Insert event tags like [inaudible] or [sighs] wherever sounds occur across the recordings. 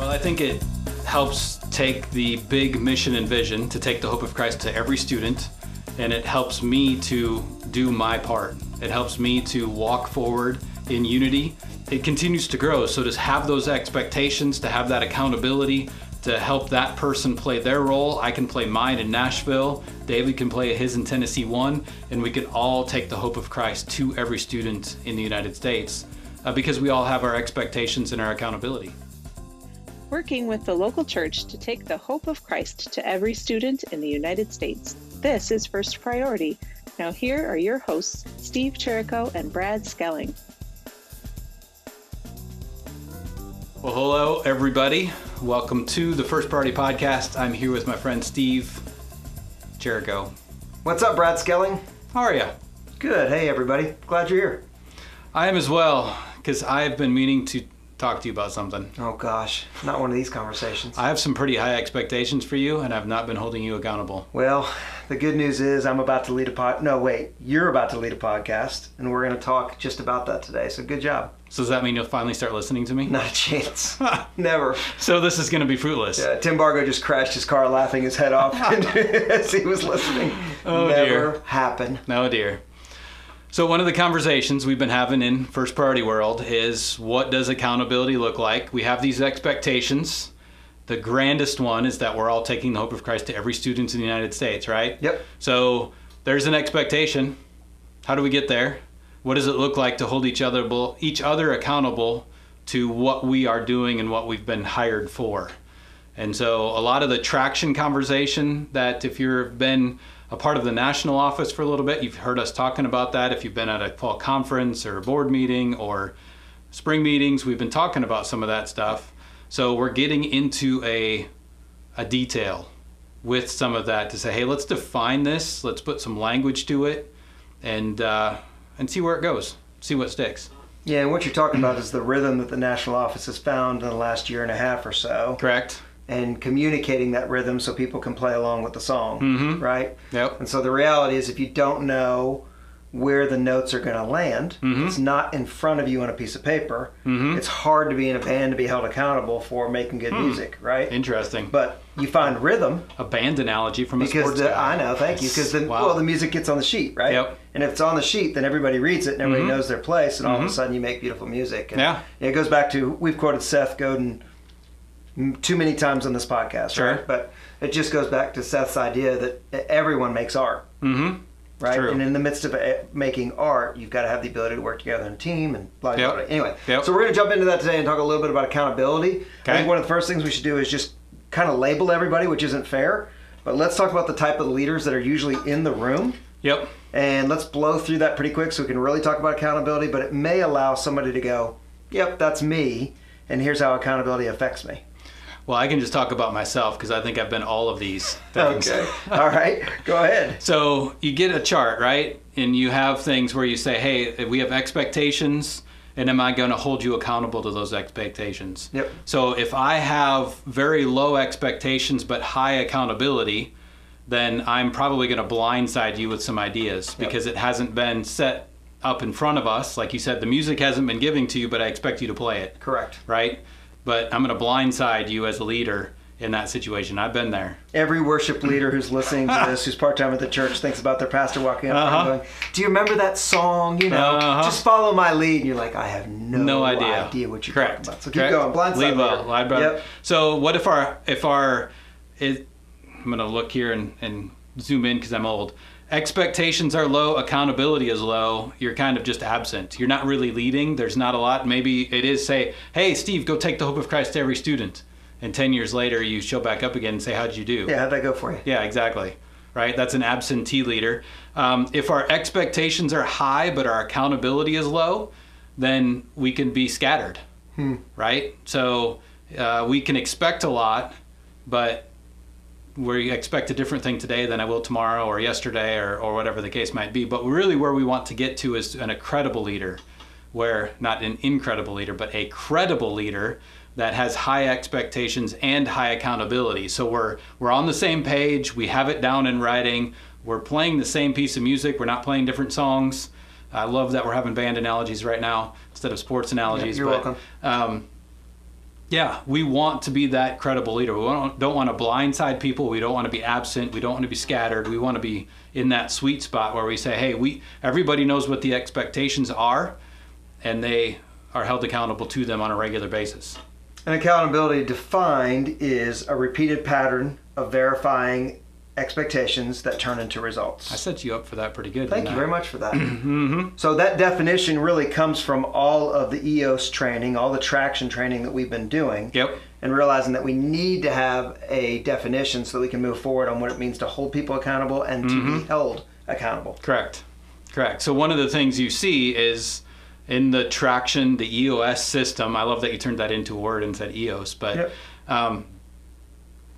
Well, I think it helps take the big mission and vision to take the hope of Christ to every student, and it helps me to do my part. It helps me to walk forward in unity. It continues to grow, so to have those expectations, to have that accountability, to help that person play their role. I can play mine in Nashville. David can play his in Tennessee One, and we can all take the hope of Christ to every student in the United States uh, because we all have our expectations and our accountability. Working with the local church to take the hope of Christ to every student in the United States. This is First Priority. Now, here are your hosts, Steve Cherrico and Brad Schelling. Well, hello, everybody. Welcome to the First Priority Podcast. I'm here with my friend Steve Cherrico. What's up, Brad Schelling? How are you? Good. Hey, everybody. Glad you're here. I am as well, because I've been meaning to talk to you about something. Oh, gosh. Not one of these conversations. I have some pretty high expectations for you, and I've not been holding you accountable. Well, the good news is I'm about to lead a pod. No, wait. You're about to lead a podcast, and we're going to talk just about that today. So good job. So, does that mean you'll finally start listening to me? Not a chance. [laughs] Never. So, this is going to be fruitless. Yeah, Tim Bargo just crashed his car laughing his head off [laughs] [laughs] as he was listening. Oh, Never oh, dear. happen. No, dear. So, one of the conversations we've been having in First Priority World is what does accountability look like? We have these expectations. The grandest one is that we're all taking the hope of Christ to every student in the United States, right? Yep. So, there's an expectation. How do we get there? What does it look like to hold each other each other accountable to what we are doing and what we've been hired for? And so, a lot of the traction conversation that if you've been a part of the national office for a little bit. You've heard us talking about that. If you've been at a fall conference or a board meeting or spring meetings, we've been talking about some of that stuff. So we're getting into a a detail with some of that to say, hey, let's define this. Let's put some language to it, and uh, and see where it goes. See what sticks. Yeah, and what you're talking about is the rhythm that the national office has found in the last year and a half or so. Correct. And communicating that rhythm so people can play along with the song, Mhm. right? Yep. And so the reality is, if you don't know where the notes are going to land, Mhm. it's not in front of you on a piece of paper. Mhm. It's hard to be in a band to be held accountable for making good music, right? Interesting. But you find rhythm a band analogy from a because sports the. I know, thank you, because then Wow. well the music gets on the sheet, right? Yep. And if it's on the sheet, then everybody reads it and everybody Mhm. knows their place, and all of a sudden you make beautiful music. And Yeah. It goes back to we've quoted Seth Godin too many times on this podcast, Sure. right? But it just goes back to Seth's idea that everyone makes art, Mm-hmm. right? True. And in the midst of eh, making art, you've got to have the ability to work together in a team and blah blah Yep. blah. Anyway, Yep. so we're going to jump into that today and talk a little bit about accountability. I think one of the first things we should do is just kind of label everybody, which isn't fair. But let's talk about the type of leaders that are usually in the room. Yep. And let's blow through that pretty quick so we can really talk about accountability. But it may allow somebody to go, yep, that's me. And here's how accountability affects me. Well, I can just talk about myself because I think I've been all of these things. Okay. All right. Go ahead. [laughs] So you get a chart, right? And you have things where you say, hey, we have expectations, and am I going to hold you accountable to those expectations? Yep. So if I have very low expectations but high accountability, then I'm probably going to blindside you with some ideas Yep. because it hasn't been set up in front of us. Like you said, the music hasn't been given to you, but I expect you to play it, Correct. right? But I'm going to blindside you as a leader in that situation. I've been there. Every worship leader who's listening to this, who's part time at the church, thinks about their pastor walking up Uh-huh. and going, Do you remember that song? You know, Uh-huh. just follow my lead. And you're like, I have no, no idea. what you're Correct. talking about. So keep Correct. going. Blindside Leave leader. brother. Yep. So what if our if our it, I'm gonna look here and, and zoom in because I'm old. Expectations are low, accountability is low. You're kind of just absent. You're not really leading. There's not a lot. Maybe it is say, "Hey, Steve, go take the hope of Christ to every student." And ten years later, you show back up again and say, "How'd you do?" Yeah, how'd that go for you? Yeah, exactly. Right? That's an absentee leader. Um, if our expectations are high but our accountability is low, then we can be scattered. Right? So uh, we can expect a lot, but we expect a different thing today than I will tomorrow or yesterday or, or whatever the case might be. But really, where we want to get to is an credible leader, where not an incredible leader, but a credible leader that has high expectations and high accountability. So we're we're on the same page. We have it down in writing. We're playing the same piece of music. We're not playing different songs. I love that we're having band analogies right now instead of sports analogies. you're but, welcome. Um, Yeah, we want to be that credible leader. We don't, don't want to blindside people. We don't want to be absent. We don't want to be scattered. We want to be in that sweet spot where we say, "Hey, we everybody knows what the expectations are, and they are held accountable to them on a regular basis." And accountability defined is a repeated pattern of verifying expectations that turn into results. I set you up for that pretty good. Thank you I? very much for that. [clears throat] So that definition really comes from all of the EOS training, all the traction training that we've been doing. Yep. And realizing that we need to have a definition so that we can move forward on what it means to hold people accountable and to Mm-hmm. be held accountable. Correct. Correct. So one of the things you see is in the traction, the EOS system. I love that you turned that into a word and said EOS, but Yep. um,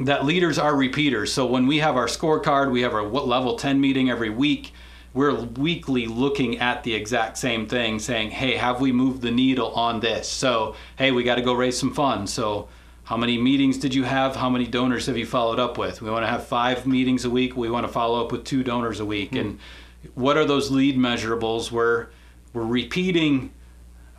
that leaders are repeaters. So when we have our scorecard, we have our what level 10 meeting every week. We're weekly looking at the exact same thing, saying, "Hey, have we moved the needle on this?" So, "Hey, we got to go raise some funds." So, how many meetings did you have? How many donors have you followed up with? We want to have five meetings a week. We want to follow up with two donors a week. Hmm. And what are those lead measurables? We're we're repeating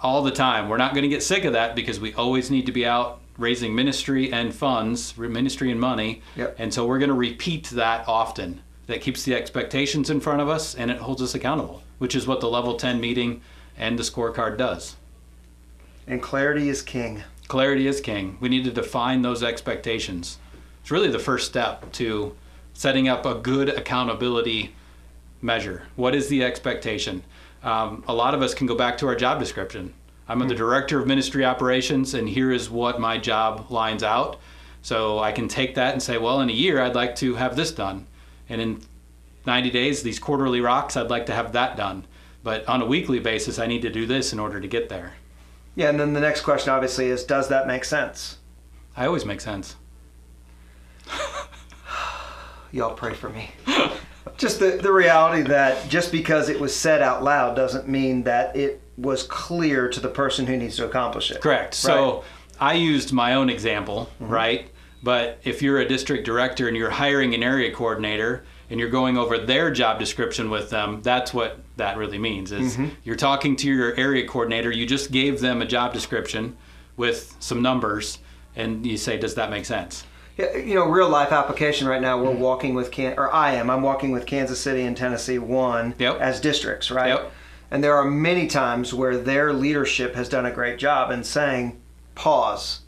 all the time. We're not going to get sick of that because we always need to be out raising ministry and funds, ministry and money. Yep. And so we're going to repeat that often. That keeps the expectations in front of us and it holds us accountable, which is what the level 10 meeting and the scorecard does. And clarity is king. Clarity is king. We need to define those expectations. It's really the first step to setting up a good accountability measure. What is the expectation? Um, a lot of us can go back to our job description. I'm the hmm. director of ministry operations, and here is what my job lines out. So I can take that and say, well, in a year, I'd like to have this done. And in 90 days, these quarterly rocks, I'd like to have that done. But on a weekly basis, I need to do this in order to get there. Yeah, and then the next question obviously is does that make sense? I always make sense. [sighs] Y'all pray for me. just the, the reality that just because it was said out loud doesn't mean that it was clear to the person who needs to accomplish it. Correct. So I used my own example, right? But if you're a district director and you're hiring an area coordinator and you're going over their job description with them, that's what that really means is you're talking to your area coordinator, you just gave them a job description with some numbers and you say, does that make sense? Yeah, you know, real life application right now. We're Mm-hmm. walking with Can, or I am. I'm walking with Kansas City and Tennessee one Yep. as districts, right? Yep. And there are many times where their leadership has done a great job in saying, "Pause.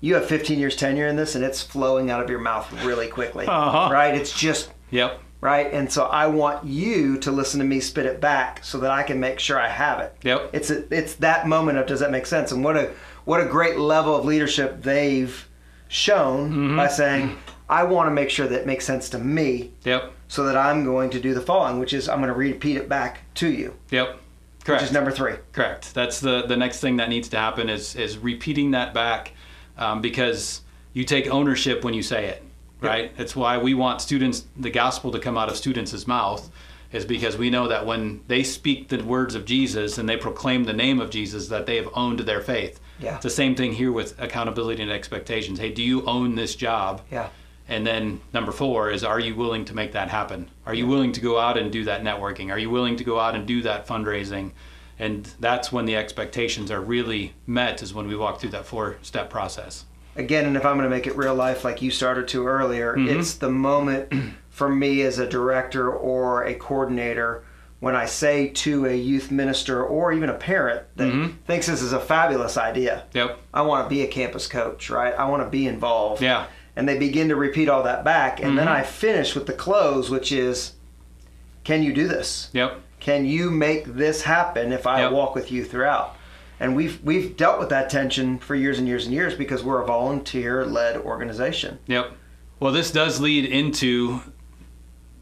You have 15 years tenure in this, and it's flowing out of your mouth really quickly, Uh-huh. right? It's just Yep. right. And so I want you to listen to me spit it back so that I can make sure I have it. Yep. It's a, it's that moment of does that make sense? And what a what a great level of leadership they've shown Mm-hmm. by saying, I want to make sure that it makes sense to me Yep. so that I'm going to do the following, which is I'm going to repeat it back to you, Yep. Which Correct. is number three. Correct. That's the the next thing that needs to happen is is repeating that back, um, because you take ownership when you say it, right? It's why we want students the gospel to come out of students' mouth, is because we know that when they speak the words of Jesus and they proclaim the name of Jesus, that they have owned their faith. Yeah. It's the same thing here with accountability and expectations. Hey, do you own this job? Yeah. And then number four is, are you willing to make that happen? Are you willing to go out and do that networking? Are you willing to go out and do that fundraising? And that's when the expectations are really met, is when we walk through that four step process. Again, and if I'm going to make it real life, like you started to earlier, mm-hmm. it's the moment for me as a director or a coordinator when I say to a youth minister or even a parent that mm-hmm. thinks this is a fabulous idea. Yep. I want to be a campus coach, right? I want to be involved. Yeah. And they begin to repeat all that back. And then I finish with the close, which is can you do this? Yep. Can you make this happen if I Yep. walk with you throughout? And we've we've dealt with that tension for years and years and years because we're a volunteer led organization. Yep. Well, this does lead into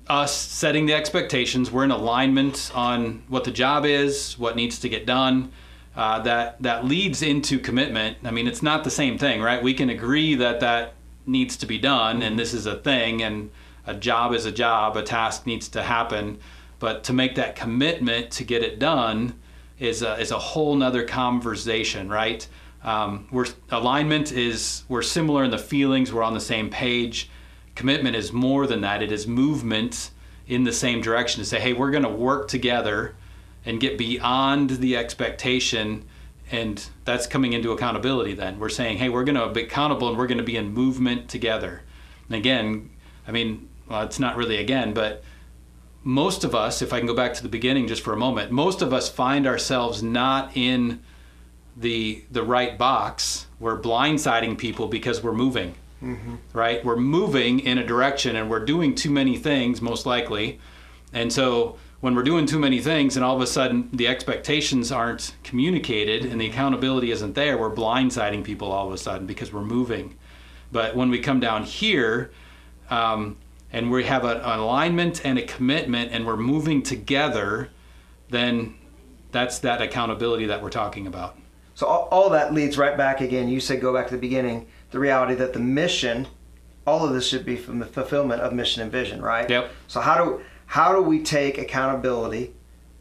us setting the expectations. We're in alignment on what the job is, what needs to get done. Uh, that that leads into commitment. I mean, it's not the same thing, right? We can agree that that needs to be done, and this is a thing, and a job is a job. A task needs to happen, but to make that commitment to get it done is a, is a whole nother conversation, right? Um, we're alignment is we're similar in the feelings. We're on the same page. Commitment is more than that. It is movement in the same direction to say, hey, we're going to work together and get beyond the expectation and that's coming into accountability then. We're saying hey we're going to be accountable and we're going to be in movement together. And again i mean well it's not really again but most of us if i can go back to the beginning just for a moment most of us find ourselves not in the the right box. We're blindsiding people because we're moving mm-hmm. right? We're moving in a direction and we're doing too many things most likely. And so when we're doing too many things and all of a sudden the expectations aren't communicated and the accountability isn't there, we're blindsiding people all of a sudden because we're moving. But when we come down here um, and we have a, an alignment and a commitment and we're moving together, then that's that accountability that we're talking about. So all, all that leads right back again. You said go back to the beginning. The reality that the mission, all of this should be from the fulfillment of mission and vision, right? Yep. So how do how do we take accountability,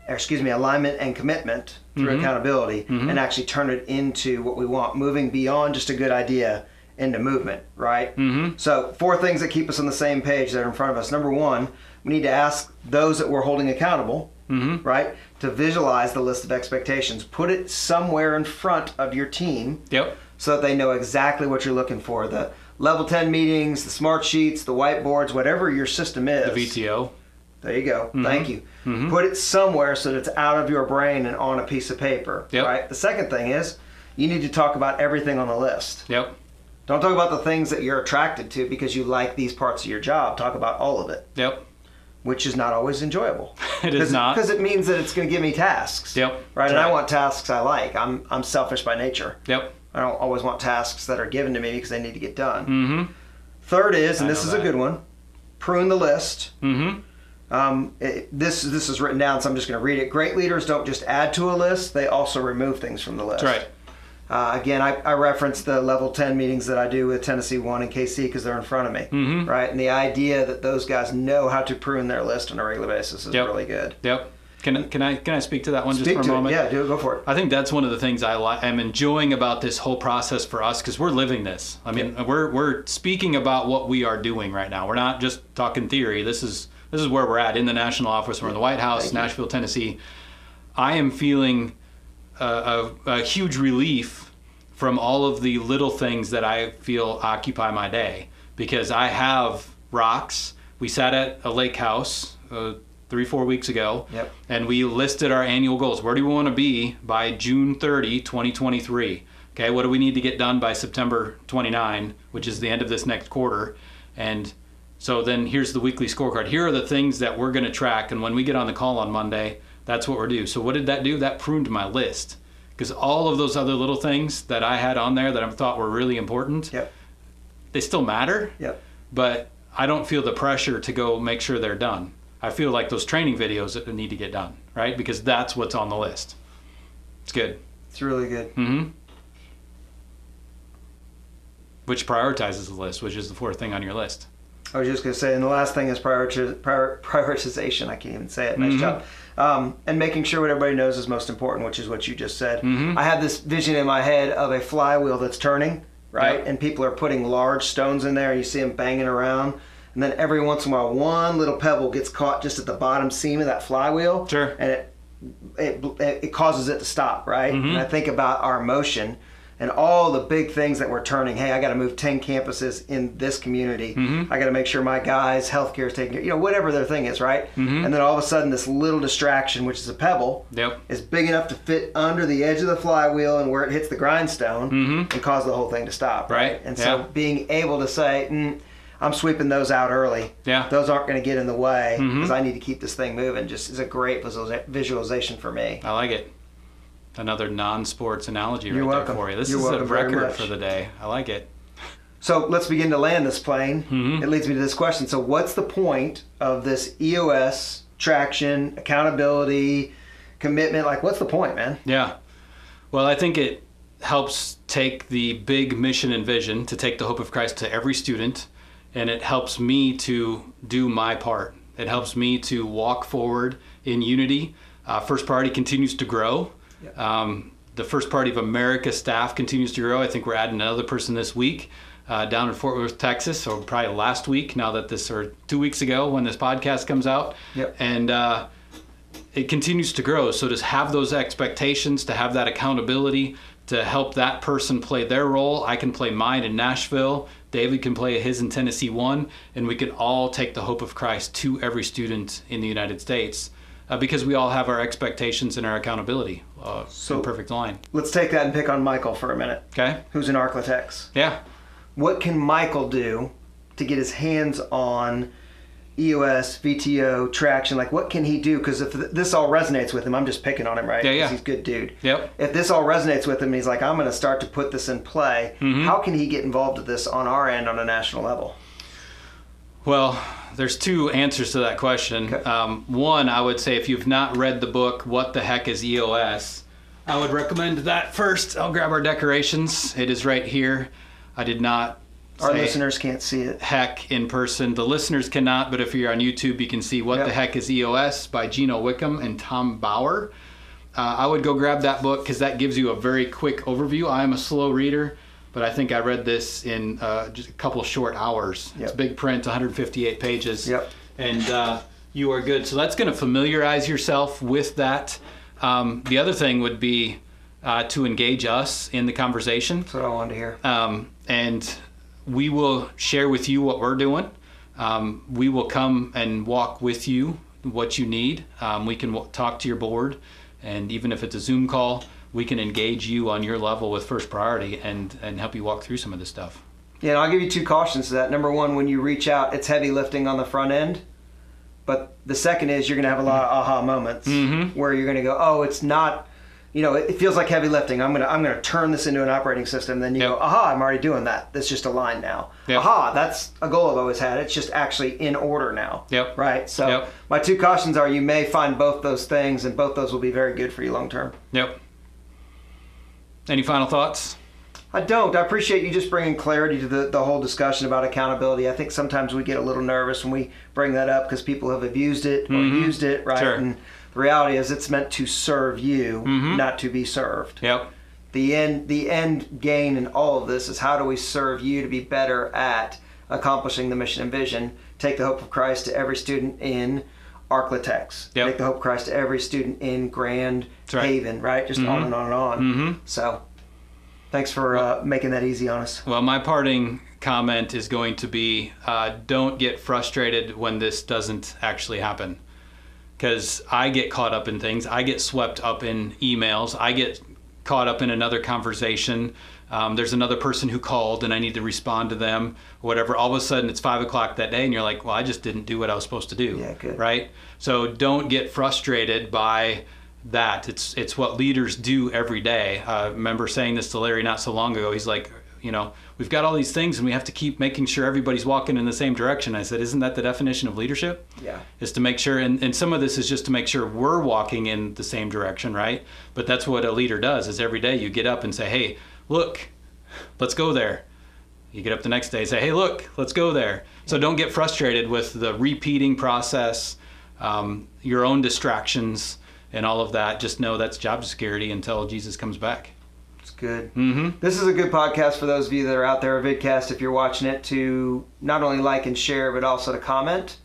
excuse me, alignment and commitment through mm-hmm. accountability mm-hmm. and actually turn it into what we want, moving beyond just a good idea into movement, right? Mm-hmm. So, four things that keep us on the same page that are in front of us. Number one, we need to ask those that we're holding accountable, mm-hmm. right, to visualize the list of expectations. Put it somewhere in front of your team yep. so that they know exactly what you're looking for. The level 10 meetings, the smart sheets, the whiteboards, whatever your system is. The VTO. There you go. Mm-hmm. Thank you. Mm-hmm. Put it somewhere so that it's out of your brain and on a piece of paper. Yep. Right. The second thing is you need to talk about everything on the list. Yep. Don't talk about the things that you're attracted to because you like these parts of your job. Talk about all of it. Yep. Which is not always enjoyable. [laughs] it is not because it means that it's going to give me tasks. Yep. Right. Right. And I want tasks I like. I'm I'm selfish by nature. Yep. I don't always want tasks that are given to me because they need to get done. Mm-hmm. Third is, and I this is that. a good one, prune the list. Mm-hmm um, it, this this is written down, so I'm just going to read it. Great leaders don't just add to a list; they also remove things from the list. That's right. Uh, again, I, I reference the level 10 meetings that I do with Tennessee 1 and KC because they're in front of me. Mm-hmm. Right? And the idea that those guys know how to prune their list on a regular basis is yep. really good. Yep. Can, can I can I speak to that one speak just for a moment? It. Yeah, do it. Go for it. I think that's one of the things I li- am enjoying about this whole process for us because we're living this. I mean, we're we're speaking about what we are doing right now. We're not just talking theory. This is this is where we're at in the national office. We're in the White House, Nashville, Tennessee. I am feeling a, a, a, huge relief from all of the little things that I feel occupy my day because I have rocks. We sat at a lake house uh, three, four weeks ago, yep. and we listed our annual goals. Where do we want to be by June 30, 2023? Okay, what do we need to get done by September 29, which is the end of this next quarter? And so then here's the weekly scorecard. Here are the things that we're going to track. And when we get on the call on Monday, that's what we're do. So what did that do? That pruned my list because all of those other little things that I had on there that I thought were really important, yep. they still matter. Yep. But I don't feel the pressure to go make sure they're done. I feel like those training videos that need to get done, right? Because that's what's on the list. It's good. It's really good. Mm-hmm. Which prioritizes the list, which is the fourth thing on your list. I was just going to say, and the last thing is prioritization. I can't even say it. Nice mm-hmm. job. Um, and making sure what everybody knows is most important, which is what you just said. Mm-hmm. I have this vision in my head of a flywheel that's turning, right? Yep. And people are putting large stones in there. You see them banging around. And then every once in a while, one little pebble gets caught just at the bottom seam of that flywheel. Sure. And it, it, it causes it to stop, right? Mm-hmm. And I think about our motion and all the big things that we're turning. Hey, I got to move 10 campuses in this community. Mm-hmm. I got to make sure my guys' healthcare is taken care you know, whatever their thing is, right? Mm-hmm. And then all of a sudden, this little distraction, which is a pebble, yep. is big enough to fit under the edge of the flywheel and where it hits the grindstone mm-hmm. and cause the whole thing to stop. Right. right. And so yeah. being able to say, mm, I'm sweeping those out early. Yeah. Those aren't going to get in the way because mm-hmm. I need to keep this thing moving. Just is a great visualization for me. I like it another non-sports analogy You're right welcome. there for you. This You're is a record for the day. I like it. So let's begin to land this plane. Mhm. It leads me to this question. So, what's the point of this EOS traction, accountability, commitment? Like, what's the point, man? Yeah. Well, I think it helps take the big mission and vision to take the hope of Christ to every student, and it helps me to do my part. It helps me to walk forward in unity. Uh, First Priority continues to grow. Um, the First Priority of America staff continues to grow. I think we're adding another person this week uh, down in Fort Worth, Texas, or probably last week. Now that this or two weeks ago when this podcast comes out, Yep. and uh, it continues to grow. So to have those expectations, to have that accountability, to help that person play their role, I can play mine in Nashville. David can play his in Tennessee one, and we can all take the hope of Christ to every student in the United States. Uh, because we all have our expectations and our accountability uh, So- perfect line. Let's take that and pick on Michael for a minute, Okay? who's in ArkLaTex. Yeah. What can Michael do to get his hands on EOS, VTO, traction? Like, what can he do? Because if th- this all resonates with him, I'm just picking on him, right? Yeah, yeah. He's a good dude. Yep. If this all resonates with him, he's like, I'm going to start to put this in play. Mm-hmm. How can he get involved with this on our end on a national level? Well, there's two answers to that question. Okay. Um, one, I would say if you've not read the book, What the Heck is EOS? I would recommend that first. I'll grab our decorations. It is right here. I did not Our listeners can't see it. heck in person. The listeners cannot, but if you're on YouTube, you can see What Yep. the Heck is EOS by Gino Wickman and Tom Bouwer. Uh, I would go grab that book because that gives you a very quick overview. I am a slow reader, but I think I read this in uh, just a couple short hours. It's big print, 158 pages. Yep. And uh, you are good. So that's going to familiarize yourself with that. Um, the other thing would be uh, to engage us in the conversation That's what I wanted to hear. um, and we will share with you what we're doing. Um, we will come and walk with you what you need. Um, we can w- talk to your board, and even if it's a Zoom call, we can engage you on your level with first priority and and help you walk through some of this stuff. Yeah, and I'll give you two cautions to that. Number one, when you reach out, it's heavy lifting on the front end. But the second is you're going to have a lot of aha moments Mhm. where you're going to go, oh, it's not, you know, it feels like heavy lifting. I'm going to I'm going to turn this into an operating system. Then you Yep. go, aha, I'm already doing that. That's just a line now. Yep. Aha, that's a goal I've always had. It's just actually in order now. Yep. Right. So Yep. my two cautions are you may find both those things, and both those will be very good for you long term. Yep. Any final thoughts? I don't. I appreciate you just bringing clarity to the, the whole discussion about accountability. I think sometimes we get a little nervous when we bring that up because people have abused it or used it, right? Mm-hmm. Sure. And the reality is it's meant to serve you, Mm-hmm. not to be served. Yep. The end the end gain in all of this is how do we serve you to be better at accomplishing the mission and vision? Take the hope of Christ to every student in ArkLaTex. Yep. Take the hope of Christ to every student in Grand right. Haven, right? Just on and on and on. Mhm. So thanks for uh, making that easy on us. Well, my parting comment is going to be uh, don't get frustrated when this doesn't actually happen. Because I get caught up in things, I get swept up in emails, I get caught up in another conversation. Um, there's another person who called and I need to respond to them, whatever. All of a sudden it's five o'clock that day and you're like, well, I just didn't do what I was supposed to do. Yeah, good. Right? So don't get frustrated by that. It's it's what leaders do every day. I remember saying this to Larry not so long ago. He's like, you know, we've got all these things and we have to keep making sure everybody's walking in the same direction. I said, isn't that the definition of leadership? Yeah. Is to make sure, and, and some of this is just to make sure we're walking in the same direction, right? But that's what a leader does. Is every day you get up and say, hey, look, let's go there. You get up the next day and say, hey, look, let's go there. So don't get frustrated with the repeating process, um, your own distractions, and all of that. Just know that's job security until Jesus comes back. It's good. Mm-hmm. This is a good podcast for those of you that are out there, a vidcast, if you're watching it, to not only like and share, but also to comment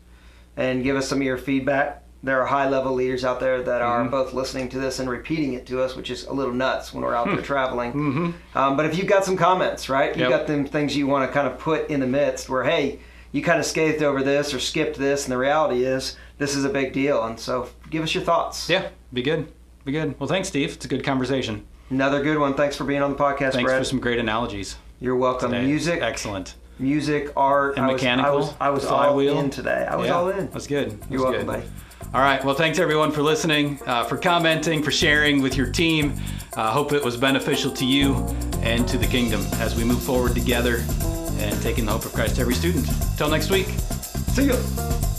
and give us some of your feedback. There are high level leaders out there that are Mhm. both listening to this and repeating it to us, which is a little nuts when we're out there traveling. Mm-hmm. Um, but if you've got some comments, right? You Yep. got them things you want to kind of put in the midst where, hey, you kind of scathed over this or skipped this, and the reality is this is a big deal. And so give us your thoughts. Yeah, be good. Be good. Well, thanks, Steve. It's a good conversation. Another good one. Thanks for being on the podcast, Thanks Brett. for some great analogies. You're welcome. today. Music, Excellent. music, art, And I was, mechanical, I was, I was all in today. I was yeah, all in. That's good. That's You're welcome, good. buddy. All right. Well, thanks everyone for listening, uh, for commenting, for sharing with your team. Uh, hope it was beneficial to you and to the kingdom as we move forward together and taking the hope of Christ to every student. Till next week. See you.